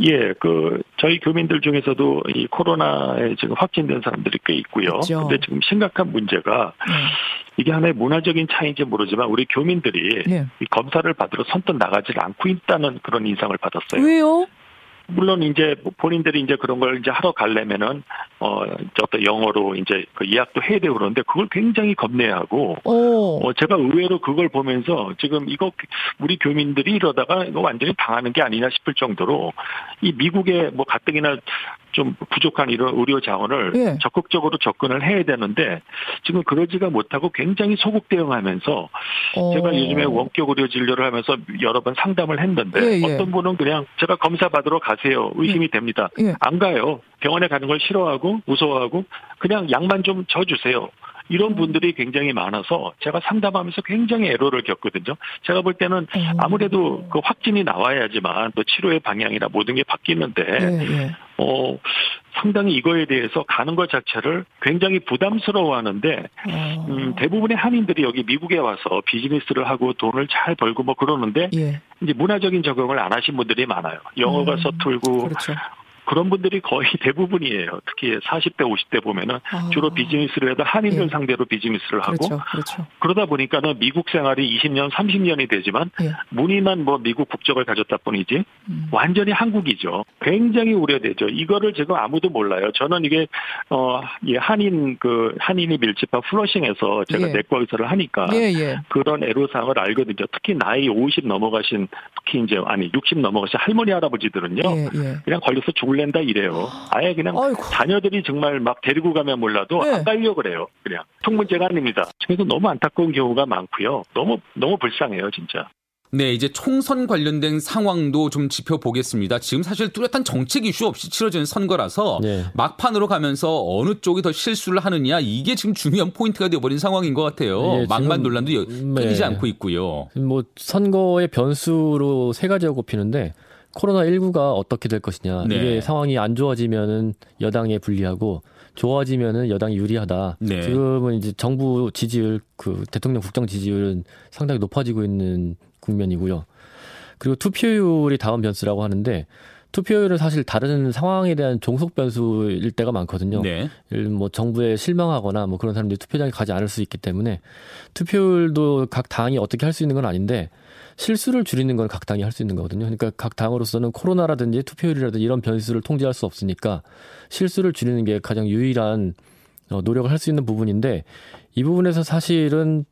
예, 그 저희 교민들 중에서도 이 코로나에 지금 확진된 사람들이 꽤 있고요. 그렇죠. 근데 지금 심각한 문제가 네. 이게 하나의 문화적인 차이인지 모르지만 우리 교민들이 네. 이 검사를 받으러 선뜻 나가질 않고 있다는 그런 인상을 받았어요. 왜요? 물론 이제 본인들이 이제 그런 걸 이제 하러 가려면은 어 어떤 영어로 이제 그 예약도 해야 되고 그러는데 그걸 굉장히 겁내하고 어 제가 의외로 그걸 보면서 지금 이거 우리 교민들이 이러다가 이거 완전히 당하는 게 아니냐 싶을 정도로 이 미국의 뭐 가뜩이나 좀 부족한 이런 의료 자원을 예. 적극적으로 접근을 해야 되는데 지금 그러지가 못하고 굉장히 소극 대응하면서 어. 제가 요즘에 원격 의료 진료를 하면서 여러 번 상담을 했는데 예, 예. 어떤 분은 그냥 제가 검사 받으러 가세요 의심이 예. 됩니다 예. 안 가요 병원에 가는 걸 싫어하고 무서워하고 그냥 약만 좀 줘 주세요. 이런 음. 분들이 굉장히 많아서 제가 상담하면서 굉장히 애로를 겪거든요. 제가 볼 때는 음. 아무래도 그 확진이 나와야지만 또 치료의 방향이나 모든 게 바뀌는데 예, 예. 어 상당히 이거에 대해서 가는 것 자체를 굉장히 부담스러워 하는데 어. 음, 대부분의 한인들이 여기 미국에 와서 비즈니스를 하고 돈을 잘 벌고 뭐 그러는데 예. 이제 문화적인 적응을 안 하신 분들이 많아요. 영어가 음, 서툴고 그렇죠. 그런 분들이 거의 대부분이에요. 특히 40대, 50대 보면은 아. 주로 비즈니스를 해도 한인들 예. 상대로 비즈니스를 하고 그렇죠. 그렇죠. 그러다 보니까는 미국 생활이 20년, 30년이 되지만 예. 문의만 뭐 미국 국적을 가졌다 뿐이지 음. 완전히 한국이죠. 굉장히 우려되죠. 이거를 지금 아무도 몰라요. 저는 이게 어 예, 한인 그 한인이 밀집한 플러싱에서 제가 예. 내과 의사를 하니까 예, 예. 그런 애로사항을 알거든요. 특히 나이 50 넘어가신 특히 이제 아니 60 넘어가신 할머니 할아버지들은요. 예, 예. 그냥 걸려서 죽을 랜다 이래요. 아예 그냥 아이고. 자녀들이 정말 막 데리고 가면 몰라도 네. 안 가려 그래요. 그냥 통 문제가 아닙니다. 그래서 너무 안타까운 경우가 많고요. 너무 너무 불쌍해요, 진짜. 네, 이제 총선 관련된 상황도 좀 짚어보겠습니다. 지금 사실 뚜렷한 정책 이슈 없이 치러지는 선거라서 네. 막판으로 가면서 어느 쪽이 더 실수를 하느냐 이게 지금 중요한 포인트가 되어버린 상황인 것 같아요. 네, 막만 논란도 끊이지 네. 않고 있고요. 뭐 선거의 변수로 세 가지가 꼽히는데 코로나19가 어떻게 될 것이냐. 네. 이게 상황이 안 좋아지면은 여당에 불리하고 좋아지면은 여당이 유리하다. 네. 지금은 이제 정부 지지율, 그 대통령 국정 지지율은 상당히 높아지고 있는 국면이고요. 그리고 투표율이 다음 변수라고 하는데 투표율은 사실 다른 상황에 대한 종속 변수일 때가 많거든요. 네. 뭐 정부에 실망하거나 뭐 그런 사람들이 투표장에 가지 않을 수 있기 때문에 투표율도 각 당이 어떻게 할 수 있는 건 아닌데 실수를 줄이는 건 각 당이 할 수 있는 거거든요. 그러니까 각 당으로서는 코로나라든지 투표율이라든지 이런 변수를 통제할 수 없으니까 실수를 줄이는 게 가장 유일한 어, 노력을 할 수 있는 부분인데 이 부분에서 사실은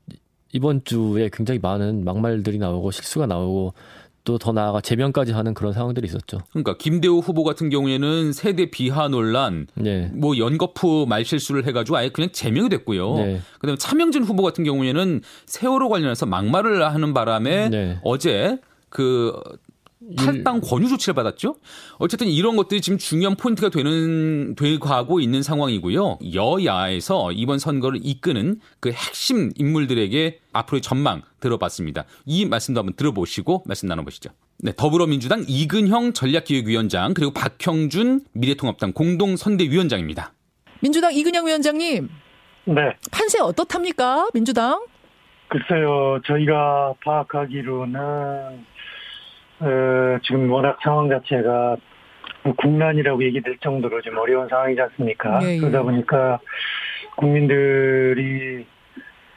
이번 주에 굉장히 많은 막말들이 나오고 실수가 나오고 또 더 나아가 재변까지 하는 그런 상황들이 있었죠. 그러니까 김대호 후보 같은 경우에는 세대 비하 논란, 네. 뭐 연거푸 말실수를 해가지고 아예 그냥 제명이 됐고요. 네. 그다음에 차명진 후보 같은 경우에는 세월호 관련해서 막말을 하는 바람에 네. 어제 그 탈당 권유 조치를 받았죠. 어쨌든 이런 것들이 지금 중요한 포인트가 되는 되고 있는 상황이고요. 여야에서 이번 선거를 이끄는 그 핵심 인물들에게 앞으로의 전망 들어봤습니다. 이 말씀도 한번 들어보시고 말씀 나눠보시죠. 네, 더불어민주당 이근형 전략기획위원장 그리고 박형준 미래통합당 공동선대위원장입니다. 민주당 이근형 위원장님. 네. 판세 어떻답니까? 민주당? 글쎄요, 저희가 파악하기로는 어, 지금 워낙 상황 자체가 국난이라고 얘기될 정도로 좀 어려운 상황이지 않습니까? 예, 예. 그러다 보니까 국민들이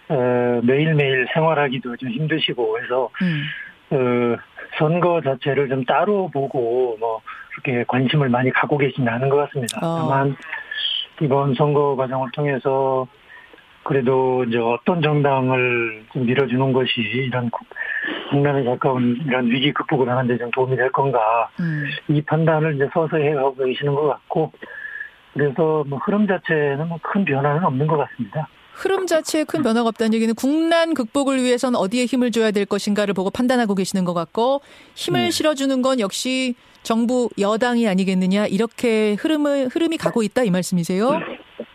어, 매일매일 생활하기도 좀 힘드시고 해서 음. 어, 선거 자체를 좀 따로 보고 뭐 그렇게 관심을 많이 갖고 계시는 않은 것 같습니다. 어. 다만 이번 선거 과정을 통해서 그래도 이제 어떤 정당을 좀 밀어주는 것이 이런 국난에 가까운 이런 위기 극복을 하는데 좀 도움이 될 건가 음. 이 판단을 이제 서서히 해가고 계시는 것 같고 그래서 뭐 흐름 자체는 뭐 큰 변화는 없는 것 같습니다. 흐름 자체에 큰 변화가 없다는 얘기는 국난 극복을 위해선 어디에 힘을 줘야 될 것인가를 보고 판단하고 계시는 것 같고 힘을 네. 실어주는 건 역시 정부 여당이 아니겠느냐 이렇게 흐름을 흐름이 가고 있다 이 말씀이세요?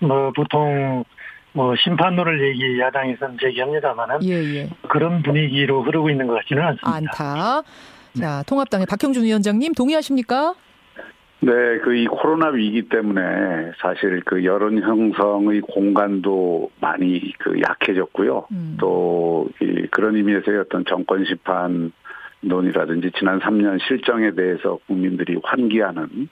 뭐 보통 뭐 심판론을 얘기 야당에서는 제기합니다만은 예, 예. 그런 분위기로 흐르고 있는 것 같지는 않습니다. 않다. 자, 통합당의 박형준 위원장님 동의하십니까? 네, 그 이 코로나 위기 때문에 사실 그 여론 형성의 공간도 많이 그 약해졌고요. 음. 또 이 그런 의미에서의 어떤 정권 심판 논이라든지 지난 3년 실정에 대해서 국민들이 환기하는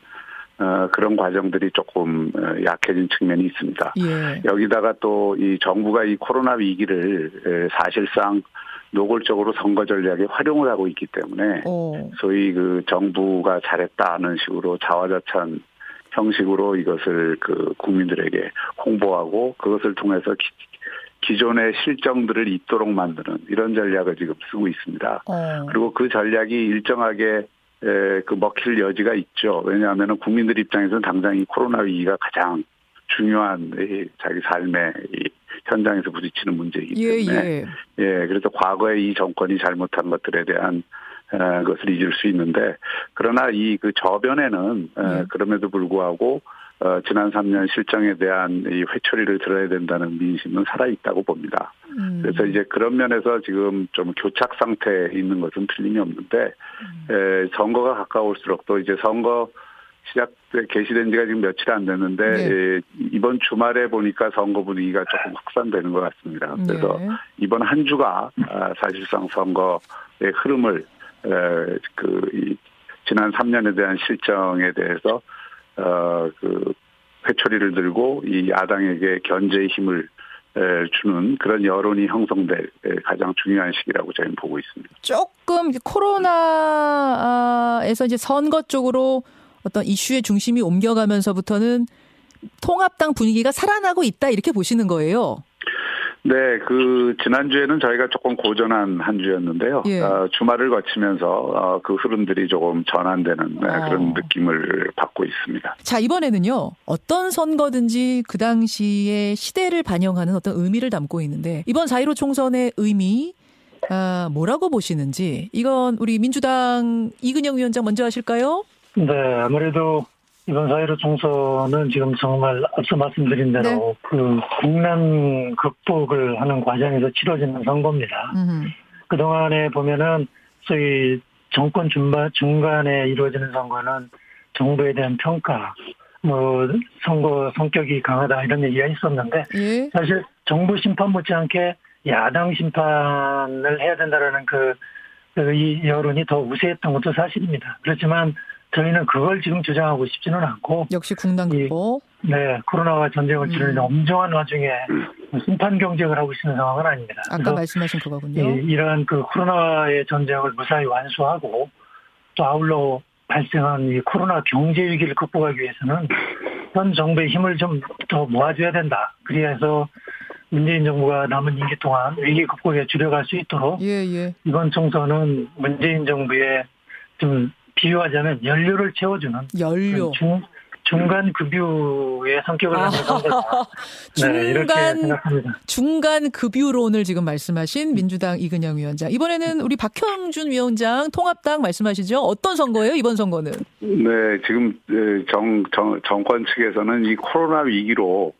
어, 그런 과정들이 조금 어, 약해진 측면이 있습니다. 예. 여기다가 또 이 정부가 이 코로나 위기를 사실상 노골적으로 선거 전략에 활용을 하고 있기 때문에 오. 소위 그 정부가 잘했다는 식으로 자화자찬 형식으로 이것을 그 국민들에게 홍보하고 그것을 통해서 기, 기존의 실정들을 잊도록 만드는 이런 전략을 지금 쓰고 있습니다. 어. 그리고 그 전략이 일정하게 에, 그 먹힐 여지가 있죠. 왜냐하면 국민들 입장에서는 당장 이 코로나 위기가 가장 중요한 이 자기 삶의 이 현장에서 부딪히는 문제이기 예, 때문에 예, 예. 예 그래서 과거에 이 정권이 잘못한 것들에 대한 어, 것을 잊을 수 있는데 그러나 이 그 저변에는 어, 예. 그럼에도 불구하고 어, 지난 3년 실정에 대한 이 회초리를 들어야 된다는 민심은 살아있다고 봅니다. 음. 그래서 이제 그런 면에서 지금 좀 교착 상태에 있는 것은 틀림이 없는데, 음. 에, 선거가 가까울수록 또 이제 선거 시작 개시된 지가 지금 며칠 안 됐는데 네. 예, 이번 주말에 보니까 선거 분위기가 조금 확산되는 것 같습니다. 그래서 네. 이번 한 주가 아, 사실상 선거의 흐름을 에, 그 이, 지난 3년에 대한 실정에 대해서 어그 회초리를 들고 이 야당에게 견제의 힘을 주는 그런 여론이 형성될 가장 중요한 시기라고 저희는 보고 있습니다. 조금 코로나에서 이제 선거 쪽으로 어떤 이슈의 중심이 옮겨가면서부터는 통합당 분위기가 살아나고 있다 이렇게 보시는 거예요. 네, 그 지난주에는 저희가 조금 고전한 한 주였는데요. 예. 어, 주말을 거치면서 어, 그 흐름들이 조금 전환되는 네, 어. 그런 느낌을 받고 있습니다. 자 이번에는요 어떤 선거든지 그 당시의 시대를 반영하는 어떤 의미를 담고 있는데 이번 4.15 총선의 의미 아, 뭐라고 보시는지 이건 우리 민주당 이근영 위원장 먼저 하실까요? 네, 아무래도 이번 사회로 총선은 지금 정말 앞서 말씀드린 대로 네. 그 국난 극복을 하는 과정에서 치러지는 선거입니다. 음흠. 그동안에 보면은 소위 정권 중반, 중간에 이루어지는 선거는 정부에 대한 평가, 뭐 선거 성격이 강하다 이런 얘기가 있었는데 예? 사실 정부 심판 못지않게 야당 심판을 해야 된다라는 그, 그 여론이 더 우세했던 것도 사실입니다. 그렇지만 저희는 그걸 지금 주장하고 싶지는 않고 역시 국난 극복. 네, 코로나와 전쟁을 치르는 음. 엄정한 와중에 심판 경쟁을 하고 있는 상황은 아닙니다. 아까 말씀하신 그거군요. 이, 이러한 그 코로나의 전쟁을 무사히 완수하고 또 아울러 발생한 이 코로나 경제 위기를 극복하기 위해서는 현 정부의 힘을 좀 더 모아줘야 된다. 그래서 문재인 정부가 남은 임기 동안 위기 극복에 주력할 수 있도록 예, 예. 이번 총선은 문재인 정부의 좀 비유하자면 연료를 채워주는 연료 중, 중간 급유의 성격을 가진 선거다. 네, 중간 중간 급유론을 지금 말씀하신 민주당 이근영 위원장. 이번에는 우리 박형준 위원장 통합당 말씀하시죠. 어떤 선거예요? 이번 선거는? 네, 지금 정, 정 정권 측에서는 이 코로나 위기로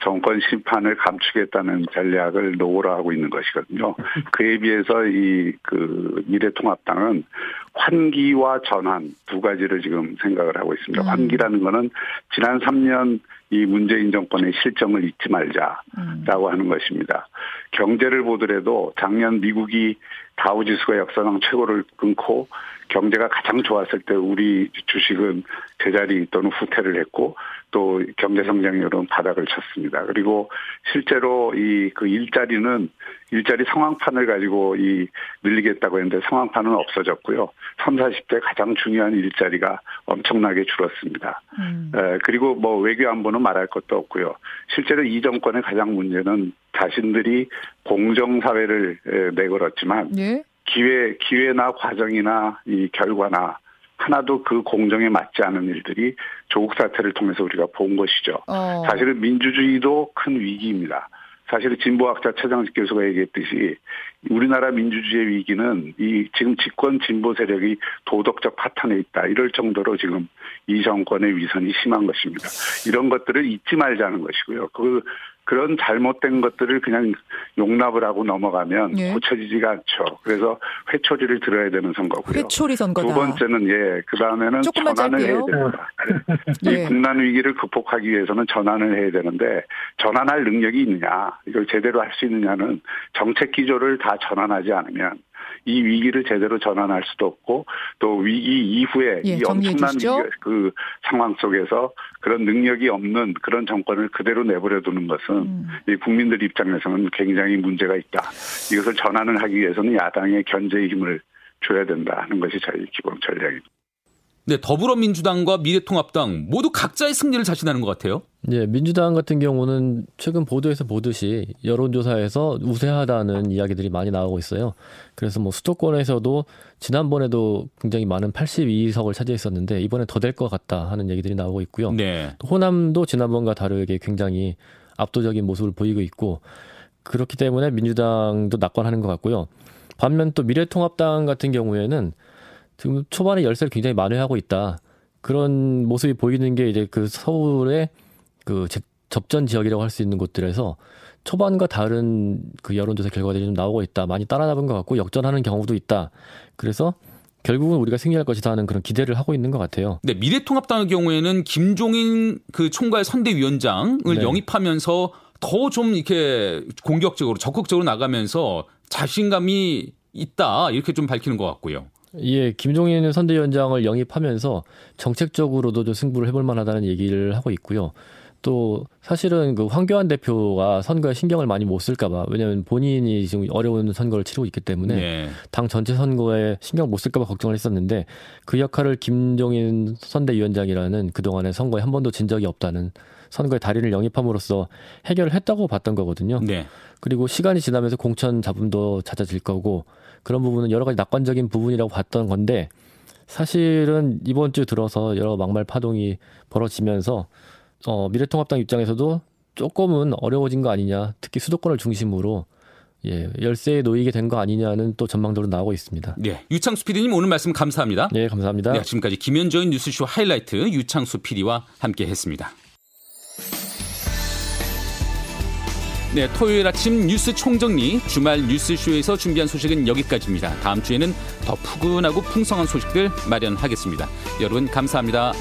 정권 심판을 감추겠다는 전략을 노고로 하고 있는 것이거든요. 그에 비해서 이 그 미래통합당은 환기와 전환 두 가지를 지금 생각을 하고 있습니다. 음. 환기라는 거는 지난 3년 이 문재인 정권의 실정을 잊지 말자라고 음. 하는 것입니다. 경제를 보더라도 작년 미국이 다우지수가 역사상 최고를 끊고 경제가 가장 좋았을 때 우리 주식은 제자리 또는 후퇴를 했고 또 경제 성장률은 바닥을 쳤습니다. 그리고 실제로 이 그 일자리는 일자리 상황판을 가지고 이 늘리겠다고 했는데 상황판은 없어졌고요. 3, 40대 가장 중요한 일자리가 엄청나게 줄었습니다. 음. 에, 그리고 뭐 외교 안보는 말할 것도 없고요. 실제로 이 정권의 가장 문제는 자신들이 공정사회를 내걸었지만 예? 기회, 기회나 과정이나 이 결과나 하나도 그 공정에 맞지 않은 일들이 조국 사태를 통해서 우리가 본 것이죠. 어. 사실은 민주주의도 큰 위기입니다. 사실 진보학자 최장식 교수가 얘기했듯이 우리나라 민주주의의 위기는 이 지금 집권 진보 세력이 도덕적 파탄에 있다 이럴 정도로 지금 이 정권의 위선이 심한 것입니다. 이런 것들을 잊지 말자는 것이고요. 그 그런 잘못된 것들을 그냥 용납을 하고 넘어가면 예. 고쳐지지가 않죠. 그래서 회초리를 들어야 되는 선거고요. 회초리 선거다. 두 번째는 예, 그 다음에는 전환을 짧게요. 해야 됩니다. 예. 이 국난 위기를 극복하기 위해서는 전환을 해야 되는데 전환할 능력이 있느냐, 이걸 제대로 할 수 있느냐는 정책 기조를 다 전환하지 않으면 이 위기를 제대로 전환할 수도 없고 또 위기 이후에 예, 이 엄청난 그 상황 속에서 그런 능력이 없는 그런 정권을 그대로 내버려 두는 것은 음. 이 국민들 입장에서는 굉장히 문제가 있다. 이것을 전환을 하기 위해서는 야당의 견제의 힘을 줘야 된다 하는 것이 저희 기본 전략입니다. 네, 더불어민주당과 미래통합당 모두 각자의 승리를 자신하는 것 같아요. 네, 민주당 같은 경우는 최근 보도에서 보듯이 여론조사에서 우세하다는 이야기들이 많이 나오고 있어요. 그래서 뭐 수도권에서도 지난번에도 굉장히 많은 82석을 차지했었는데 이번에 더 될 것 같다 하는 얘기들이 나오고 있고요. 네. 호남도 지난번과 다르게 굉장히 압도적인 모습을 보이고 있고 그렇기 때문에 민주당도 낙관하는 것 같고요. 반면 또 미래통합당 같은 경우에는 지금 초반에 열세를 굉장히 만회하고 있다. 그런 모습이 보이는 게 이제 그 서울의 그 접전 지역이라고 할 수 있는 곳들에서 초반과 다른 그 여론조사 결과들이 좀 나오고 있다. 많이 따라잡은 것 같고 역전하는 경우도 있다. 그래서 결국은 우리가 승리할 것이다 하는 그런 기대를 하고 있는 것 같아요. 네, 미래통합당의 경우에는 김종인 그 총괄 선대위원장을 네. 영입하면서 더 좀 이렇게 공격적으로 적극적으로 나가면서 자신감이 있다 이렇게 좀 밝히는 것 같고요. 예, 김종인 선대위원장을 영입하면서 정책적으로도 좀 승부를 해볼 만하다는 얘기를 하고 있고요. 또 사실은 그 황교안 대표가 선거에 신경을 많이 못 쓸까봐 왜냐하면 본인이 지금 어려운 선거를 치르고 있기 때문에 네. 당 전체 선거에 신경 못 쓸까봐 걱정을 했었는데 그 역할을 김종인 선대위원장이라는 그 동안의 선거에 한 번도 진 적이 없다는 선거의 달인을 영입함으로써 해결을 했다고 봤던 거거든요. 네. 그리고 시간이 지나면서 공천 잡음도 잦아질 거고 그런 부분은 여러 가지 낙관적인 부분이라고 봤던 건데 사실은 이번 주 들어서 여러 막말 파동이 벌어지면서 어, 미래통합당 입장에서도 조금은 어려워진 거 아니냐. 특히 수도권을 중심으로 예, 열세에 놓이게 된 거 아니냐는 또 전망도로 나오고 있습니다. 네, 유창수 PD님 오늘 말씀 감사합니다. 네, 감사합니다. 네, 지금까지 김현정의 뉴스쇼 하이라이트 유창수 PD와 함께했습니다. 네, 토요일 아침 뉴스 총정리 주말 뉴스쇼에서 준비한 소식은 여기까지입니다. 다음 주에는 더 푸근하고 풍성한 소식들 마련하겠습니다. 여러분 감사합니다.